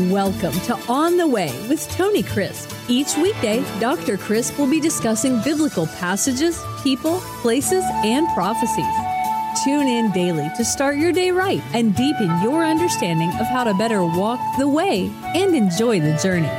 Welcome to On the Way with Tony Crisp. Each weekday, Dr. Crisp will be discussing biblical passages, people, places, and prophecies. Tune in daily to start your day right and deepen your understanding of how to better walk the way and enjoy the journey.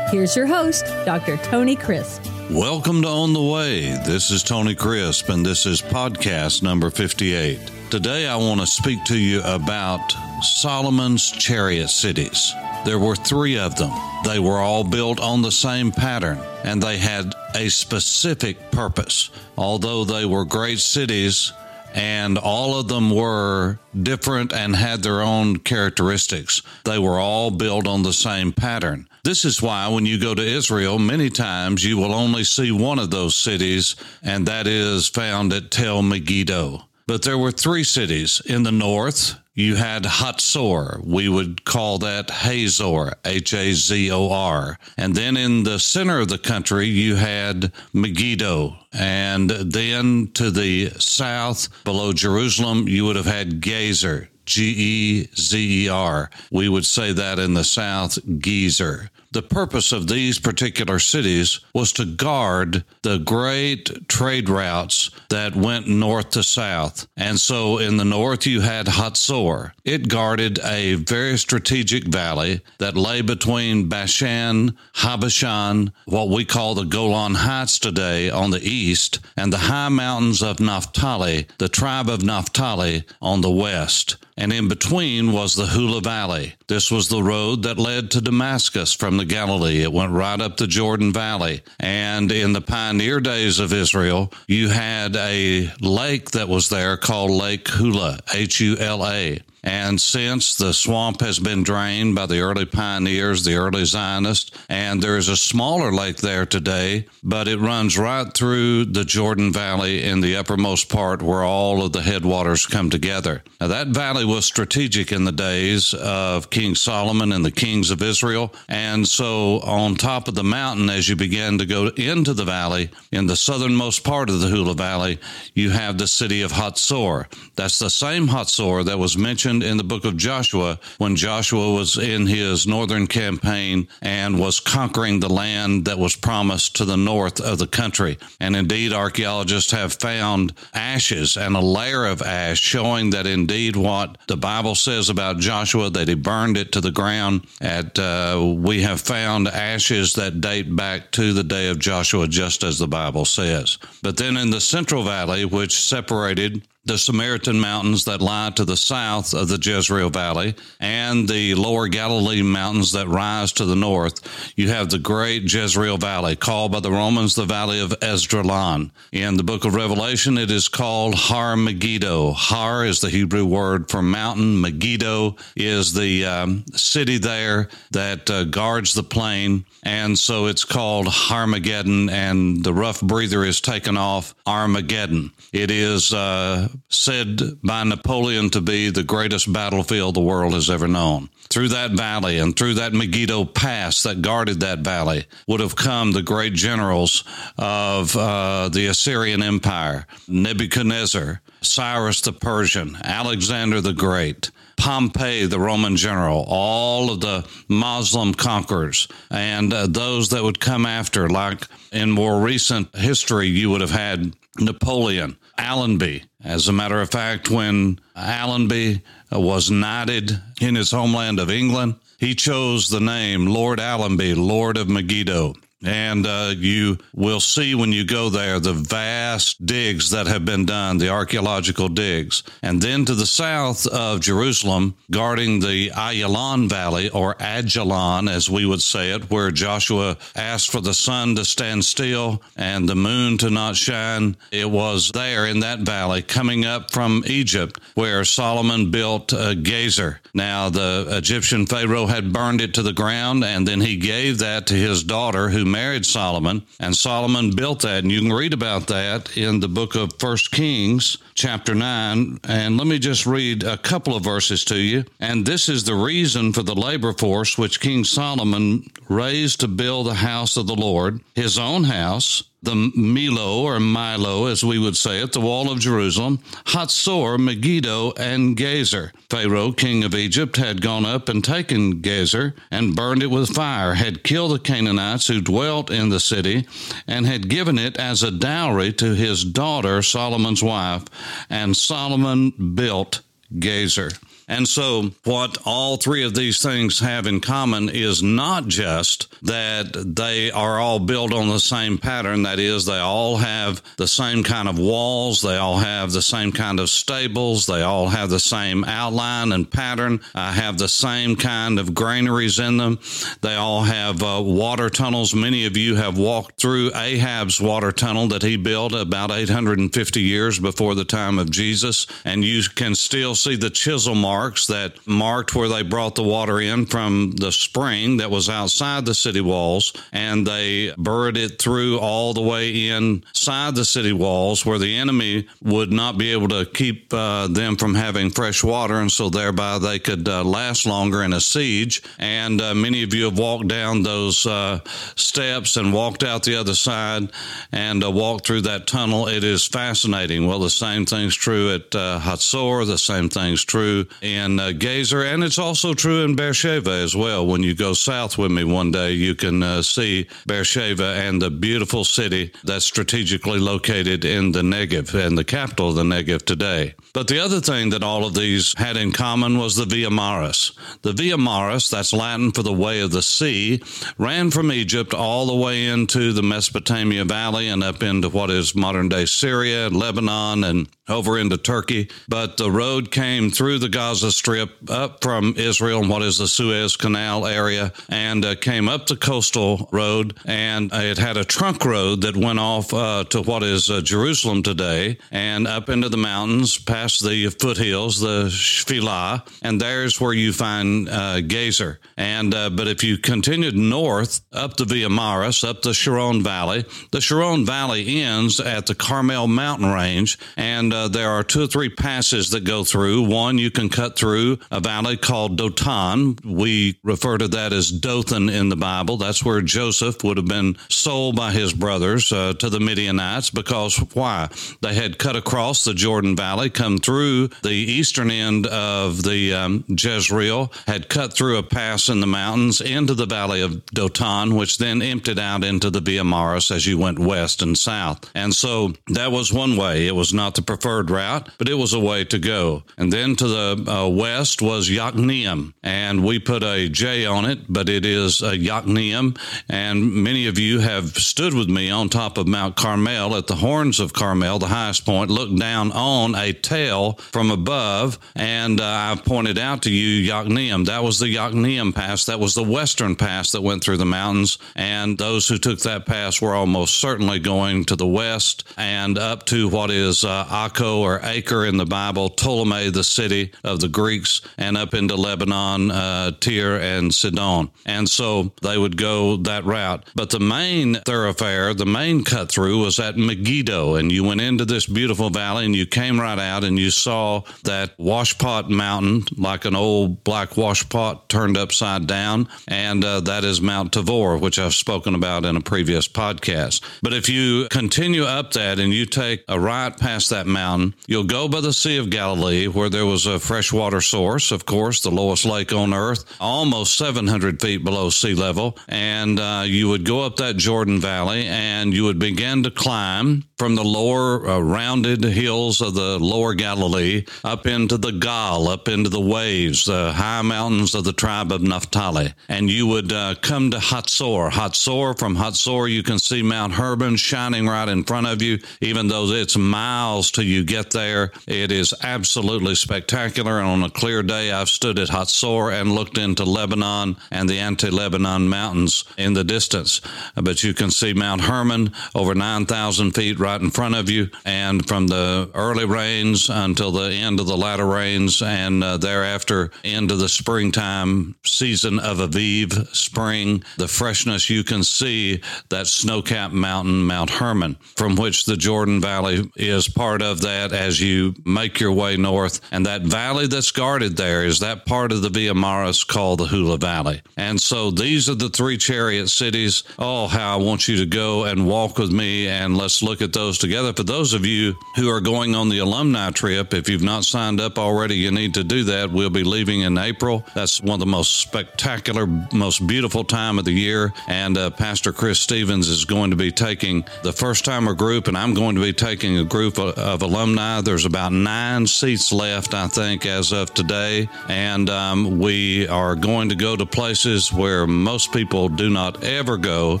Here's your host, Dr. Tony Crisp. Welcome to On the Way. This is Tony Crisp, and this is podcast number 58. Today, I want to speak to you about Solomon's chariot cities. There were three of them. They were all built on the same pattern and they had a specific purpose. Although they were great cities and all of them were different and had their own characteristics, they were all built on the same pattern. This is why when you go to Israel, many times you will only see one of those cities, and that is found at Tel Megiddo. But there were three cities in the north. You had Hatzor. We would call that Hazor, H A Z O R. And then in the center of the country, you had Megiddo. And then to the south, below Jerusalem, you would have had Gezer, G E Z E R. We would say that in the south, Gezer. The purpose of these particular cities was to guard the great trade routes that went north to south. And so in the north, you had Hatzor. It guarded a very strategic valley that lay between Bashan, Habashan, what we call the Golan Heights today on the east, and the high mountains of Naphtali, the tribe of Naphtali on the west and in between was the Hula Valley. This was the road that led to Damascus from the Galilee. It went right up the Jordan Valley. And in the pioneer days of Israel, you had a lake that was there called Lake Hula, H U L A. And since the swamp has been drained by the early pioneers, the early Zionists, and there is a smaller lake there today, but it runs right through the Jordan Valley in the uppermost part where all of the headwaters come together. Now, that valley was strategic in the days of King Solomon and the kings of Israel. And so, on top of the mountain, as you begin to go into the valley, in the southernmost part of the Hula Valley, you have the city of Hatzor. That's the same Hatzor that was mentioned mentioned in the book of Joshua when Joshua was in his northern campaign and was conquering the land that was promised to the north of the country. And indeed, archaeologists have found ashes and a layer of ash showing that indeed what the Bible says about Joshua, that he burned it to the ground. At uh, we have found ashes that date back to the day of Joshua, just as the Bible says. But then in the Central Valley, which separated the Samaritan Mountains that lie to the south of the Jezreel Valley and the lower Galilee Mountains that rise to the north, you have the great Jezreel Valley, called by the Romans the Valley of Esdraelon. In the book of Revelation, it is called Har Megiddo. Har is the Hebrew word for mountain. Megiddo is the um, city there that uh, guards the plain. And so it's called Harmageddon, and the rough breather is taken off Armageddon. It is uh, said by Napoleon to be the greatest battlefield the world has ever known. Through that valley and through that Megiddo Pass that guarded that valley would have come the great generals of uh, the Assyrian Empire, Nebuchadnezzar, Cyrus the Persian, Alexander the Great. Pompey, the Roman general, all of the Muslim conquerors, and uh, those that would come after, like in more recent history, you would have had Napoleon, Allenby. As a matter of fact, when Allenby was knighted in his homeland of England, he chose the name Lord Allenby, Lord of Megiddo. And uh, you will see when you go there the vast digs that have been done, the archaeological digs. And then to the south of Jerusalem, guarding the Ayalon Valley, or Ajalon, as we would say it, where Joshua asked for the sun to stand still and the moon to not shine. It was there in that valley, coming up from Egypt, where Solomon built uh, Gezer. Now, the Egyptian Pharaoh had burned it to the ground, and then he gave that to his daughter, who married Solomon, and Solomon built that. And you can read about that in the book of First Kings, chapter 9. And let me just read a couple of verses to you. And this is the reason for the labor force which King Solomon raised to build the house of the Lord, his own house the Milo or Milo, as we would say it, the wall of Jerusalem, Hatzor, Megiddo, and Gezer. Pharaoh, king of Egypt, had gone up and taken Gezer and burned it with fire, had killed the Canaanites who dwelt in the city, and had given it as a dowry to his daughter, Solomon's wife, and Solomon built Gezer. And so, what all three of these things have in common is not just that they are all built on the same pattern. That is, they all have the same kind of walls, they all have the same kind of stables, they all have the same outline and pattern, uh, have the same kind of granaries in them. They all have uh, water tunnels. Many of you have walked through Ahab's water tunnel that he built about 850 years before the time of Jesus, and you can still see the chisel marks that marked where they brought the water in from the spring that was outside the city walls, and they burrowed it through all the way inside the city walls where the enemy would not be able to keep uh, them from having fresh water, and so thereby they could uh, last longer in a siege. And uh, many of you have walked down those uh, steps and walked out the other side and uh, walked through that tunnel. It is fascinating. Well, the same thing's true at uh, Hatzor, the same thing's true in uh, Gezer, and it's also true in Beersheba as well. When you go south with me one day, you can uh, see Beersheba and the beautiful city that's strategically located in the Negev and the capital of the Negev today. But the other thing that all of these had in common was the Via Maris. The Via Maris, that's Latin for the way of the sea, ran from Egypt all the way into the Mesopotamia Valley and up into what is modern day Syria, Lebanon, and over into Turkey. But the road came through the Gaza Strip up from Israel, and what is the Suez Canal area, and uh, came up the coastal road. And it had a trunk road that went off uh, to what is uh, Jerusalem today and up into the mountains, past the foothills, the Shfilah, and there's where you find uh, Gezer. And uh, but if you continued north up the Via Maris, up the Sharon Valley, the Sharon Valley ends at the Carmel Mountain Range, and uh, there are two or three passes that go through. One you can cut through a valley called Dotan. We refer to that as Dothan in the Bible. That's where Joseph would have been sold by his brothers uh, to the Midianites because why? They had cut across the Jordan Valley, come through the eastern end of the um, Jezreel, had cut through a pass in the mountains into the valley of Dotan, which then emptied out into the Via Maris as you went west and south. And so that was one way. It was not the preferred route, but it was a way to go. And then to the uh, west was Yokneam, and we put a J on it, but it is a Yokneam. And many of you have stood with me on top of Mount Carmel at the horns of Carmel, the highest point, looked down on a tel from above. And uh, I pointed out to you Yokneam. That was the Yokneam Pass. That was the western pass that went through the mountains. And those who took that pass were almost certainly going to the west and up to what is uh, Or Acre in the Bible, Ptolemy, the city of the Greeks, and up into Lebanon, uh, Tyre, and Sidon. And so they would go that route. But the main thoroughfare, the main cut through was at Megiddo. And you went into this beautiful valley and you came right out and you saw that washpot mountain, like an old black washpot turned upside down, and uh, that is Mount Tabor, which I've spoken about in a previous podcast. But if you continue up that and you take a right past that mountain, you'll go by the Sea of Galilee, where there was a freshwater source, of course, the lowest lake on earth, almost 700 feet below sea level, and uh, you would go up that Jordan Valley and you would begin to climb from the lower uh, rounded hills of the lower Galilee, up into the Gal, up into the waves, the high mountains of the tribe of Naphtali. And you would uh, come to Hatzor. Hatzor, from Hatzor, you can see Mount Hermon shining right in front of you, even though it's miles till you get there. It is absolutely spectacular. And on a clear day, I've stood at Hatzor and looked into Lebanon and the anti Lebanon mountains in the distance. But you can see Mount Hermon over 9,000 feet right in front of you. And from the early rains until the end of the latter rains, and uh, thereafter into the springtime season of Aviv, spring, the freshness you can see that snow capped mountain, Mount Hermon, from which the Jordan Valley is part of that as you make your way north. And that valley that's guarded there is that part of the Via Maris called the Hula Valley. And so these are the three chariot cities. Oh, how I want you to go and walk with me and let's look at those together. For those of you who are going on the alumni trip, if you've not signed up already, you need to do that. We'll be leaving in April. That's one of the most spectacular, most beautiful time of the year. And uh, Pastor Chris Stevens is going to be taking the first timer group, and I'm going to be taking a group of, of alumni. There's about nine seats left, I think, as of today. And um, we are going to go to places where most people do not ever go.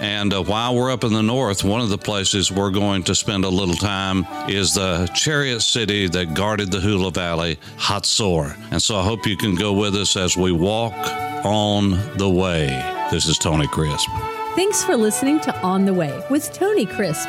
And uh, while we're up in the north, one of the places we're going to spend a little time is the chariot city that guarded the Hula Valley, Hatzor. And so I hope you can go with us as we walk on the way. This is Tony Crisp. Thanks for listening to On the Way with Tony Crisp.